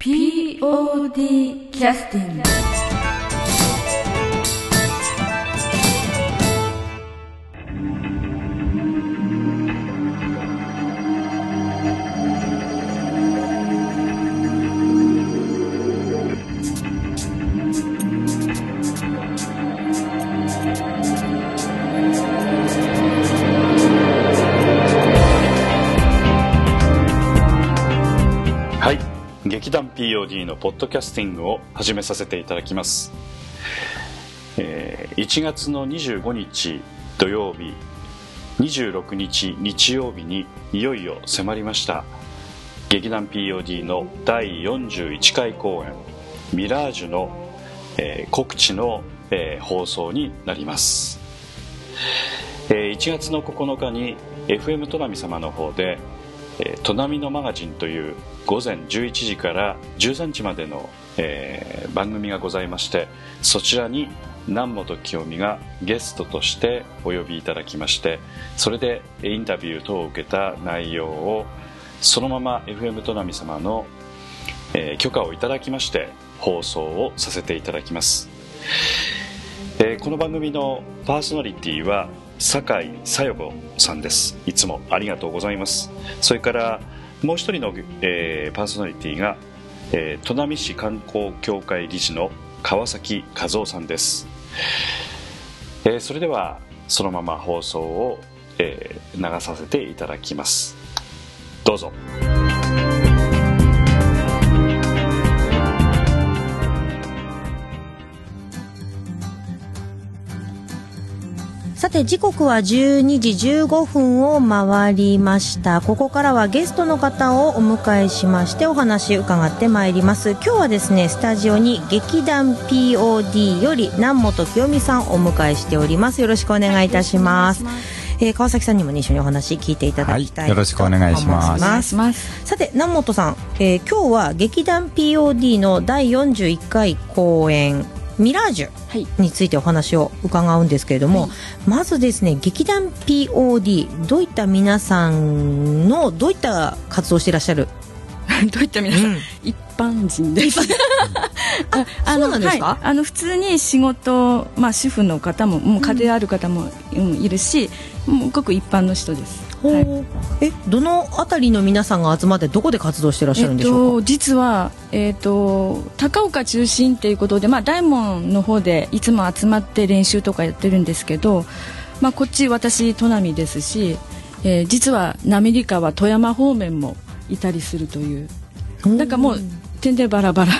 POD キャスティング POD のポッドキャスティングを始めさせていただきます、えー1月の25日土曜日26日日曜日にいよいよ迫りました劇団 POD の第41回公演「ミラージュの」えー告知の、えー放送になります、えー1月の9日に FM トナミ様の方でえー「トナミのマガジン」という午前11時から13時までの、えー番組がございましてそちらに南本清美がゲストとしてお呼びいただきましてそれでインタビュー等を受けた内容をそのまま FM トナミ様の、えー許可をいただきまして放送をさせていただきます。えーこの番組のパーソナリティは酒井小夜子さんです。いつもありがとうございます。それからもう一人の、えーパーソナリティが、えー、砺波市観光協会理事の川崎和夫さんです、えーそれではそのまま放送を、えー流させていただきます。どうぞ。さて時刻は12時15分を回りました。ここからはゲストの方をお迎えしましてお話伺ってまいります。今日はですねスタジオに劇団 POD より南本清美さんをお迎えしております。よろしくお願いいたします,、えー川崎さんにも、ね、一緒にお話聞いていただきたい、はいよろしくお願いします。さて南本さん、えー今日は劇団 POD の第41回公演ミラージュはい。についてお話を伺うんですけれども、まずですね劇団 POD どういった皆さんのどういった活動をしていらっしゃる？どういった皆さん、うん。一般人です。ああのそうなんですか？はい、あの普通に仕事、まあ、主婦の方ももう家庭ある方も、うんいるしもうごく一般の人です、はい。えどのあたりの皆さんが集まってどこで活動していらっしゃるんでしょうか、えっと、実は、えっと、高岡中心っていうことで、まあ、大門の方でいつも集まって練習とかやってるんですけど、まあ、こっち私砺波ですし、えー実は滑川富山方面もいたりするという。なんかもう点でバラバラ。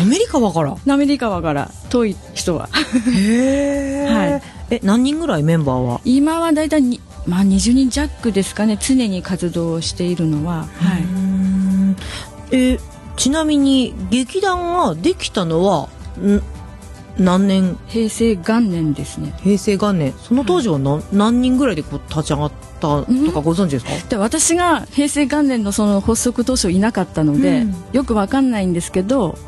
アメリカわから？滑川から。遠い人は。へえ、はい。え何人ぐらいメンバーは？今はだいたいに、まあ、20人弱ですかね。常に活動しているのは、はい。えちなみに劇団ができたのはん？何年？平成元年ですね。平成元年。その当時は何,、何人ぐらいでこう立ち上がったとかご存知ですか、で私が平成元年のその発足当初いなかったので、うん。よくわかんないんですけど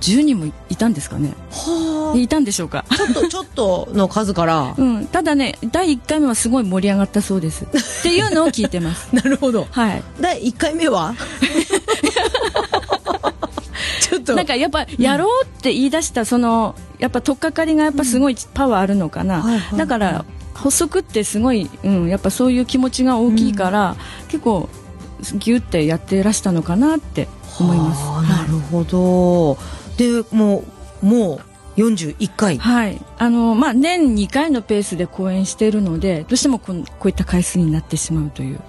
10人もいたんですかね。はあ。いたんでしょうか、ちょっと ちょっとの数から。うん、ただね第1回目はすごい盛り上がったそうです。っていうのを聞いてます。なるほど。はい。第1回目は？なんかやっぱやろうって言い出したそのやっぱ取っかかりがやっぱすごいパワーあるのかな、はいはいだから発足ってすごい、うん、やっぱそういう気持ちが大きいから、結構ギュってやってらしたのかなって思います。はあなるほど。でもうもう41回。はい、あのまあ年2回のペースで公演しているのでどうしてもこんこういった回数になってしまうという、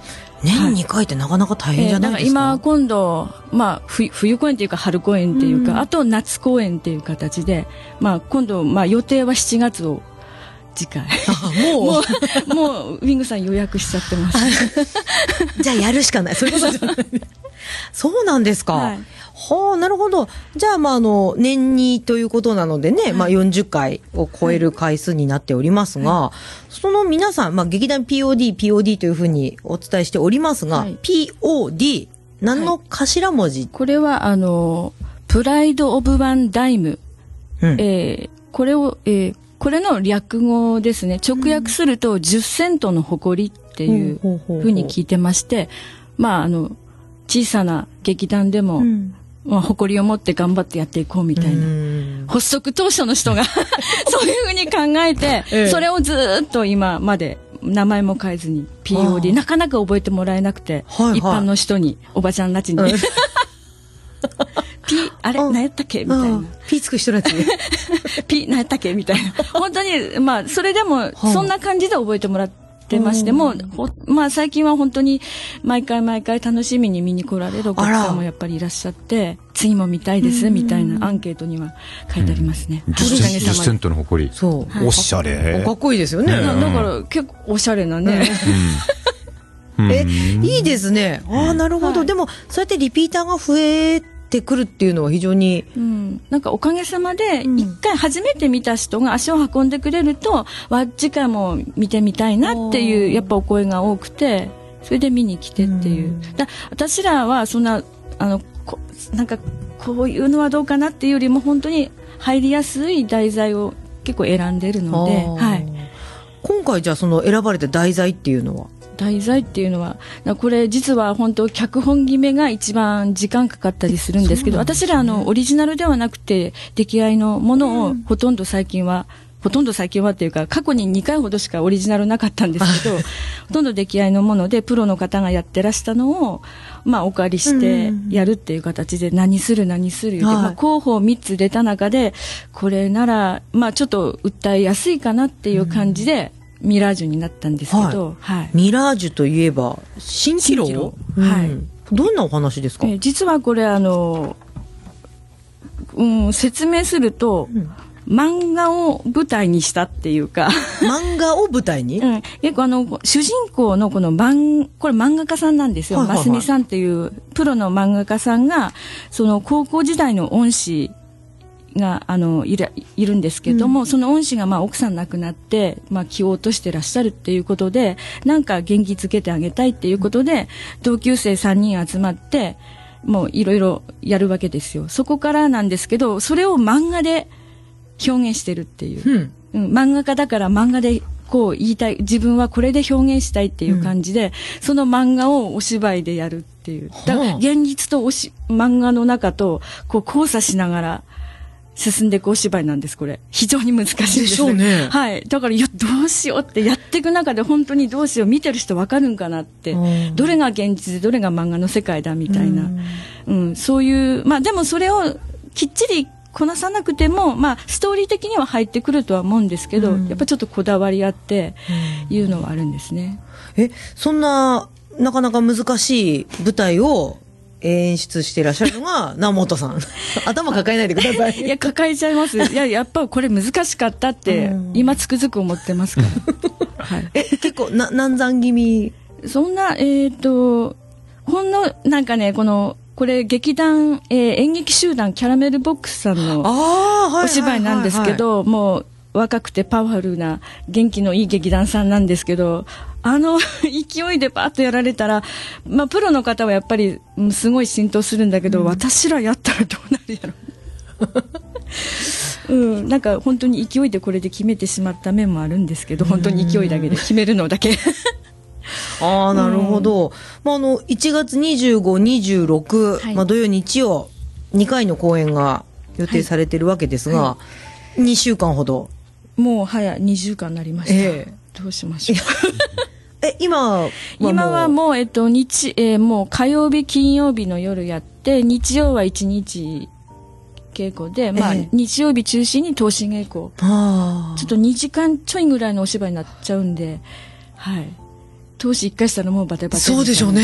年2回ってなかなか大変じゃないですか,、えーだから今今度、まあ、冬冬公演というか春公演っていうか、うん。あと夏公演っていう形で、まあ、今度、まあ、予定は7月を次回。もう。もうもうウィングさん予約しちゃってます。じゃあやるしかない。そういうことじゃない。そうなんですか。ははいあ、なるほど。じゃあ、まあ、あの、年にということなのでね、まあ、40回を超える回数になっておりますが、その皆さん、まあ、劇団 POD、POD というふうにお伝えしておりますが、はい。POD、何の頭文字、これはあのプライド・オブ・ワン・ダイム、うん。えーこれを、えーこれの略語ですね。直訳すると10セントの誇りっていう。ふうに聞いてましてまああの小さな劇団でも、うんまあ、誇りを持って頑張ってやっていこうみたいな。うん。発足当初の人が そういうふうに考えて、ええ。それをずーっと今まで名前も変えずに POD なかなか覚えてもらえなくて、はいはい。一般の人におばちゃんたちに、うん。P あれうん何やったっけみたいな。うん。ピーつく人たち P 何やったっけみたいな。本当にまあそれでもあそんな感じで覚えてもらってましても、ほまあ最近は本当に毎回毎回楽しみに見に来られるお客さんもやっぱりいらっしゃって次も見たいですみたいなアンケートには書いてありますね、おか10げセン10センさまでトの誇り。そう。おしゃれ。かっこいいですよね。ねだだから結構おしゃれなね、うん。えいいですね。ああなるほど、はい。でもそうやってリピーターが増えてくるっていうのは非常にうん、なんかおかげさまでうん。一回初めて見た人が足を運んでくれると、わ次回も見てみたいなっていうやっぱお声が多くてそれで見に来てっていう、うん。だ私らはそんなあのこなんかこういうのはどうかなっていうよりも本当に入りやすい題材を結構選んでるので、はい、今回じゃあその選ばれた題材っていうのは？題材っていうのはなこれ実は本当脚本決めが一番時間かかったりするんですけど私らあのオリジナルではなくて出来合いのものをほとんど最近は、ほとんど最近はっていうか過去に2回ほどしかオリジナルなかったんですけど ほとんど出来合いのものでプロの方がやってらしたのを、まあ、お借りしてやるっていう形で何する何する言って、はい。まあ、候補3つ出た中でこれなら、まあ、ちょっと訴えやすいかなっていう感じで、ミラージュになったんですけど、はい。ミラージュといえば蜃気楼はい。どんなお話ですか、えー実はこれあの、うん、説明すると、うん。漫画を舞台にしたっていうか、漫画を舞台に、うん、結構あの主人公のこの漫これ漫画家さんなんですよ、はいはいはい。ますみさんっていうプロの漫画家さんがその高校時代の恩師があのいるいるんですけども、その恩師がまあ奥さん亡くなって、まあ、気を落としてらっしゃるっていうことでなんか元気づけてあげたいっていうことで、同級生3人集まってもういろいろやるわけですよ。そこからなんですけどそれを漫画で表現してるっていう。うん。うん、漫画家だから漫画でこう言いたい自分はこれで表現したいっていう感じで、その漫画をお芝居でやるっていう。だはあ。現実とおし漫画の中とこう交差しながら進んでいくお芝居なんですこれ。非常に難しいですでしょうね。はい。だからいやどうしようってやっていく中で本当にどうしよう見てる人わかるんかなって。うん。どれが現実でどれが漫画の世界だみたいな、うん、そういう、まあでもそれをきっちりこなさなくても、まあストーリー的には入ってくるとは思うんですけど、うん。やっぱちょっとこだわりあって、いうのはあるんですね。えそんななかなか難しい舞台を演出していらっしゃるのが 南本さん 頭抱えないでくださいいや、抱えちゃいます。いや、やっぱこれ難しかったってうん、今つくづく思ってますから。はい。え結構な難産気味？そんな、えっ、と、ほんの、なんかね、この、これ劇団、えー演劇集団キャラメルボックスさんのお芝居なんですけど、もう若くてパワフルな元気のいい劇団さんなんですけど、あの 勢いでパーッとやられたら、まあプロの方はやっぱりうんすごい浸透するんだけど、私らやったらどうなるやろ。うん、なんか本当に勢いでこれで決めてしまった面もあるんですけど、本当に勢いだけで決めるのだけ。ああ、なるほど。まあ、あの、1月25、26、はいまあ、土曜、日曜、2回の公演が予定されてるわけですが、は2週間ほど。もう早2週間になりました。えどうしましょう。え、今はもう、今はもう、えっと、日、えーもう火曜日、金曜日の夜やって、日曜は1日稽古で、まあ、ええ日曜日中心に投資稽古。ちょっと2時間ちょいぐらいのお芝居になっちゃうんで、はい。投資1回したらもうバテバテそうでしょうね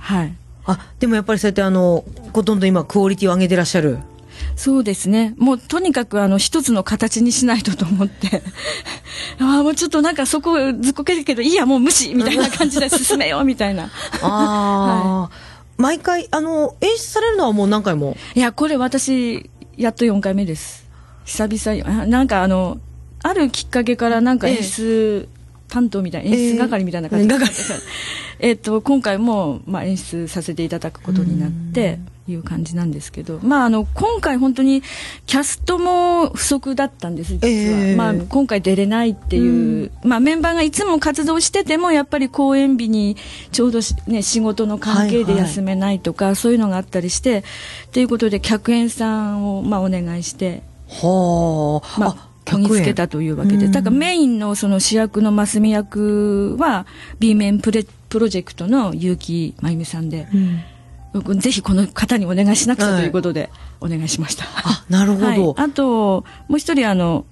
はい。あ、でもやっぱりそうやってあの、ほとんど今クオリティを上げてらっしゃる。そうですね。もうとにかくあの一つの形にしないとと思って。ああ、もうちょっとなんかそこずっこけるけど、いいや、もう無視みたいな感じで進めようみたいな。ああ、毎回、あの、演出されるのはもう何回も？いや、これ私、やっと4回目です。久々に、あなんかあの、あるきっかけからなんか演出担当みたいな演出係みたいな感じ。で、えっと今回も、まあ、演出させていただくことになっていう感じなんですけど、まあ、あの今回本当にキャストも不足だったんです実は、えー。まあ、今回出れないっていう、まあ、メンバーがいつも活動しててもやっぱり公演日にちょうどし、ね、仕事の関係で休めないとか、そういうのがあったりしてということで客演さんを、まあ、お願いして。はあ。まあ、こぎつけたというわけで、だからメインのその主役のマスミ役は B 面プレプロジェクトの結城真由美さんで、ぜひこの方にお願いしなくちゃということでお願いしました。あ、なるほど。はい、あともう一人あの、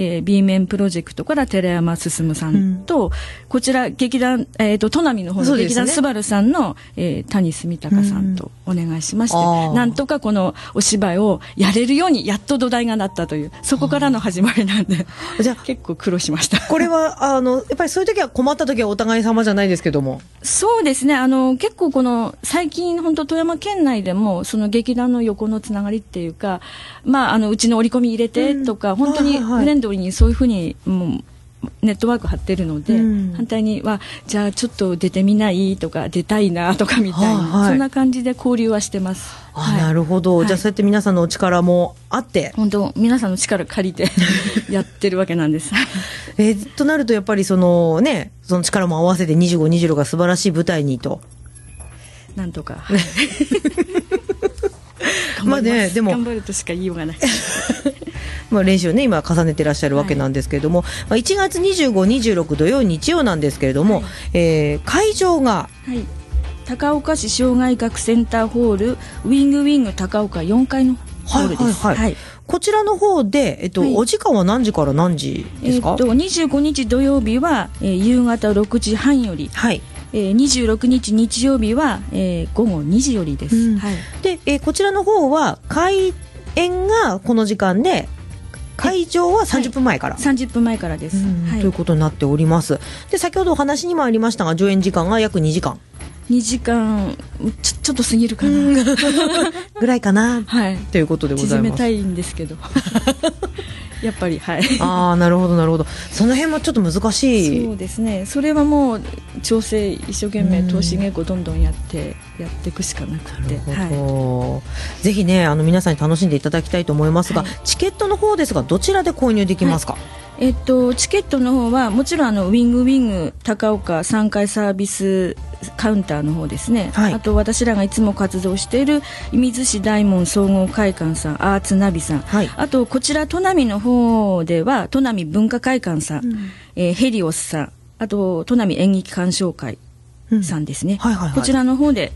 えー、B 面プロジェクトから寺山進さんと、うん、こちら劇団、えーと、と砺波の方の劇団スバルさんの、ねえー、谷住隆さんとお願いしまして、うん、なんとかこのお芝居をやれるようにやっと土台がなったというそこからの始まりなんでじゃ結構苦労しました。これはあのやっぱりそういう時は困った時はお互い様じゃないですけども。そうですね。あの結構この最近本当富山県内でもその劇団の横のつながりっていうかまああのうちの織り込み入れてとか、うん、本当にフレンドにそういうふうにもうネットワーク張ってるので、うん、反対にはじゃあちょっと出てみないとか出たいなとかみたいな、はいはい、そんな感じで交流はしてます。あ、はい、なるほど、はい、じゃあそうやって皆さんのお力もあって本当皆さんの力借りて やってるわけなんです。えー、となるとやっぱりそのねその力も合わせて2526が素晴らしい舞台にと。なんとか。まあねでも頑張るとしか言いようがない。まあ、練習をね今重ねてらっしゃるわけなんですけれども、はい、まあ、1月25、26土曜日曜なんですけれども、はい、えー、会場が、はい、高岡市障害学センターホールウィングウィング高岡4階のホールです。はい、はい、こちらの方で、えっと、お時間は何時から何時ですか、えっと、25日土曜日は、えー、夕方6時半より、はい。えー、26日日曜日は、えー、午後2時よりです。うん、はい、で、えー、こちらの方は開演がこの時間で会場は30分前から、はい、30分前からです、はい、ということになっております。で先ほどお話にもありましたが上演時間が約2時間。2時間ちょちょっと過ぎるかな。ぐらいかな、はい、ということでございます。縮めたいんですけど やっぱりはい。ああなるほどなるほど。その辺もちょっと難しい。そうですね。それはもう調整一生懸命投資稽古どんどんやってやっていくしかなくて。なるほど、はい、ぜひねあの皆さんに楽しんでいただきたいと思いますが、はい、チケットの方ですがどちらで購入できますか、はいえっと、チケットの方はもちろんあのウィングウィング高岡3階サービスカウンターの方ですね、はい、あと私らがいつも活動している水市大門総合会館さんアーツナビさん、はい、あとこちら砺波の方では砺波文化会館さん、うん、えー、ヘリオスさん。あと砺波演劇鑑賞会さんですね、うん。はいはいはい、こちらの方で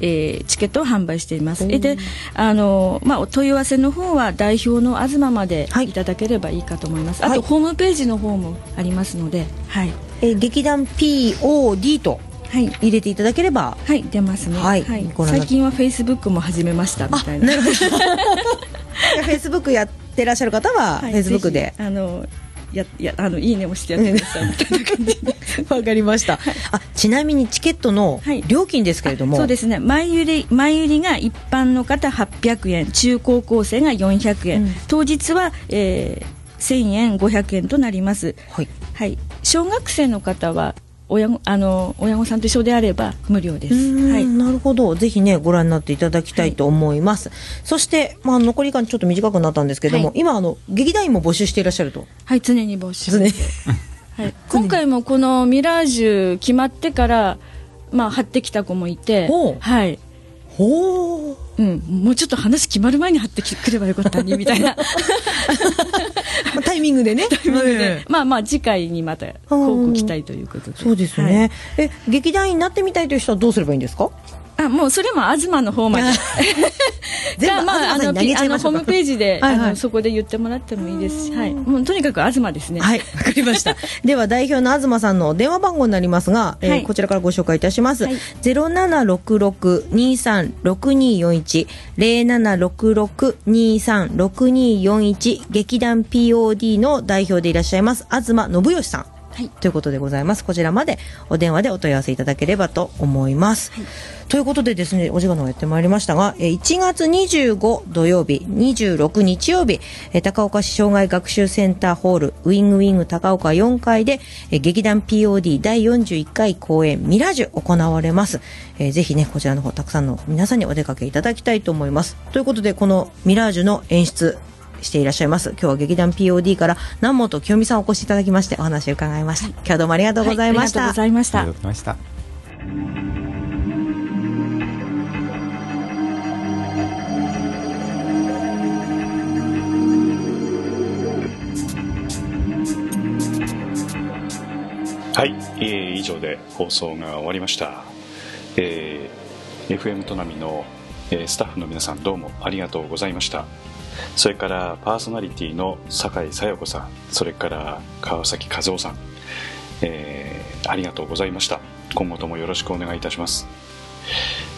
えー、チケットを販売しています。で、あのまあお問い合わせの方は代表の東までいただければいいかと思います。はい、あと、ホームページの方もありますので、はい。えー、劇団 POD と。はい、入れていただければ、はい、出ますね。はい、はい、最近はフェイスブックも始めましたみたいな。フェイスブックやってらっしゃる方は、フェイスブックで、あのややあのいいねもしてやってくださいみたいな感じで。わかりました、あちなみにチケットの料金ですけれども、はい、そうですね。前売り前売りが一般の方800円中高校生が400円、うん、当日は、えー、1000円500円となります、はい、はい、小学生の方は親あの親御さんと一緒であれば無料です。はい、なるほど。ぜひねご覧になっていただきたいと思います。はい、そしてまあ残り時間ちょっと短くなったんですけども、はい、今あの劇団員も募集していらっしゃると。はい、常に募集。常に。はい。今回もこのミラージュ決まってからまあ張ってきた子もいて、はい。ほう。うん、もうちょっと話決まる前に貼ってくればよかったねみたいな。タイミングでね。タイミングで、まあまあ次回にまた報告期待ということで。そうですね、はい、え劇団員になってみたいという人はどうすればいいんですか？あもうそれも東の方まで。全部まあ、あの、あのホームページで、はいはい、あのそこで言ってもらってもいいですし、はい、もうとにかく東ですね。はい、わかりました。では代表の東さんの電話番号になりますが、えー、こちらからご紹介いたします。はい、0766-236241、0766-236241、劇団 POD の代表でいらっしゃいます、東信義さん。はい。ということでございます。こちらまでお電話でお問い合わせいただければと思います、ということでですねお時間の方やってまいりましたがえー1月25土曜日26日曜日えー高岡市障害学習センターホールウィングウィング高岡4階でえー劇団 POD 第41回公演ミラージュ行われます、えーぜひねこちらの方たくさんの皆さんにお出かけいただきたいと思います。ということでこのミラージュの演出していらっしゃいます。今日は劇団 POD から南本清美さんお越しいただきましてお話を伺いました、今日はどうもありがとうございました、はいありがとうございました。ありがとうございました。はい、えー以上で放送が終わりました、えー FM トナミの、えースタッフの皆さんどうもありがとうございましたそれからパーソナリティの酒井さよ子さんそれから川崎和夫さん、えーありがとうございました。今後ともよろしくお願いいたします。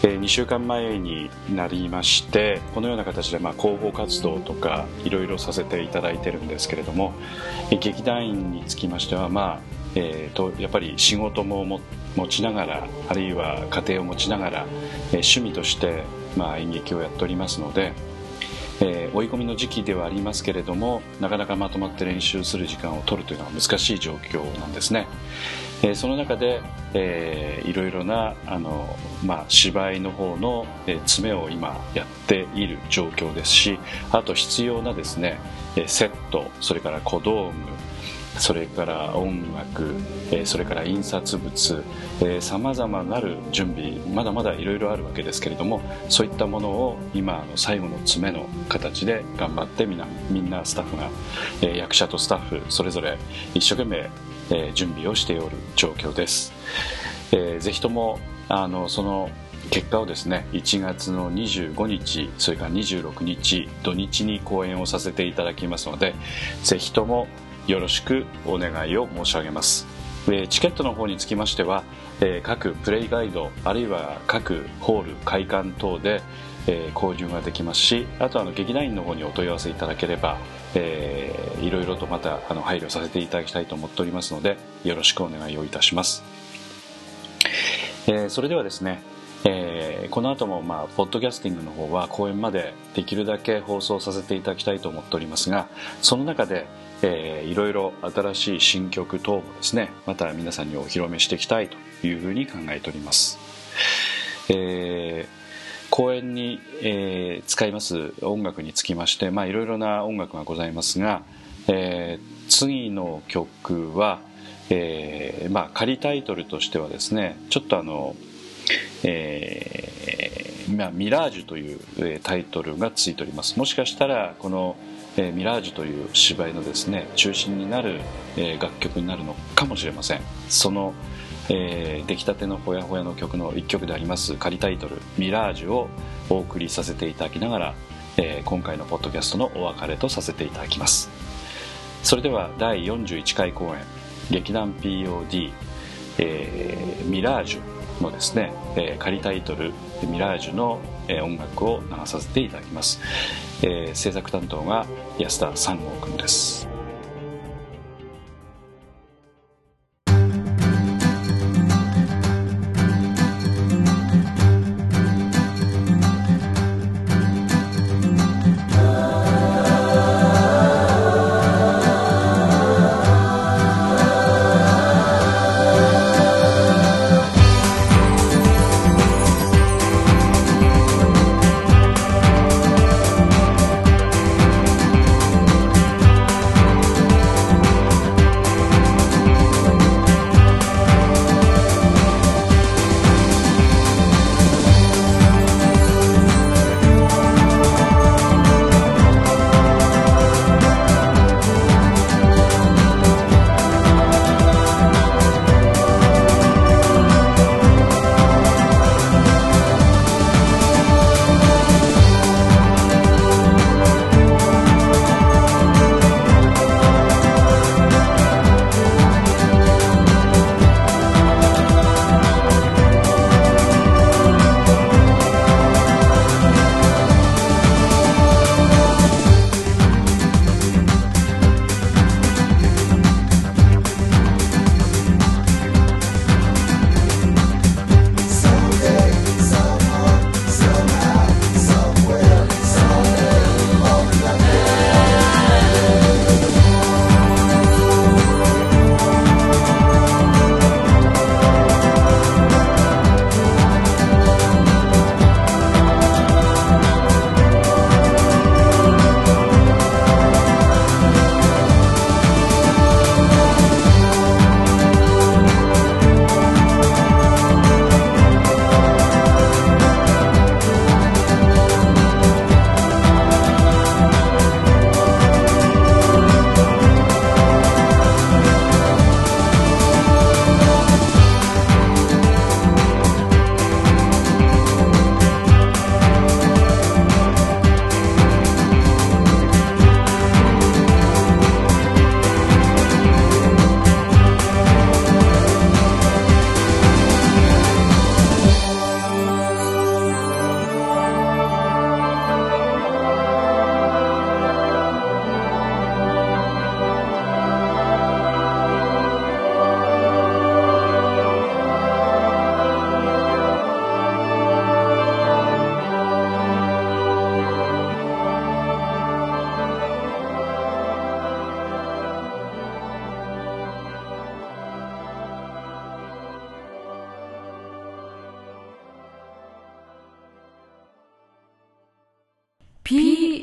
え2週間前になりましてこのような形でまあ広報活動とかいろいろさせていただいてるんですけれども劇団員につきましてはまあえーとやっぱり仕事もも持ちながらあるいは家庭を持ちながら、えー趣味としてまあ演劇をやっておりますので、えー追い込みの時期ではありますけれどもなかなかまとまって練習する時間を取るというのは難しい状況なんですね、えーその中で、えーいろいろなあの、まあ、芝居の方の、えー詰めを今やっている状況ですしあと必要なですねえーセットそれから小道具それから音楽、えーそれから印刷物さまざまなる準備まだまだいろいろあるわけですけれどもそういったものを今の最後の詰めの形で頑張ってみんなみんなスタッフが、えー役者とスタッフそれぞれ一生懸命、えー準備をしておる状況です、えーぜひともあのその結果をですね1月の25日それから26日土日に公演をさせていただきますのでぜひともよろしくお願いを申し上げます。えチケットの方につきましては、え各プレイガイドあるいは各ホール会館等で、え購入ができますしあとあの劇団員の方にお問い合わせいただければ、えーいろいろとまたあの配慮させていただきたいと思っておりますのでよろしくお願いをいたします。えそれではですね、えーこの後もまあポッドキャスティングの方は公演までできるだけ放送させていただきたいと思っておりますがその中で、えーいろいろ新しい新曲等もですねまた皆さんにお披露目していきたいというふうに考えております、えー公演に、えー使います音楽につきましてまあいろいろな音楽がございますが、えー次の曲は、えーまあ、仮タイトルとしてはですねちょっとあの、えーまあ、ミラージュという、タイトルがついております。もしかしたらこの、えーミラージュという芝居のですね中心になる、えー楽曲になるのかもしれません。その、えー出来たてのほやほやの曲の一曲であります仮タイトル「ミラージュ」をお送りさせていただきながら、えー今回のポッドキャストのお別れとさせていただきます。それでは第41回公演劇団 POD、えーミラージュのですね、えー仮タイトル「ミラージュの」え音楽を流させていただきます、えー制作担当が安田三郷君です「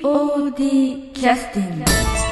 POD キャスティング。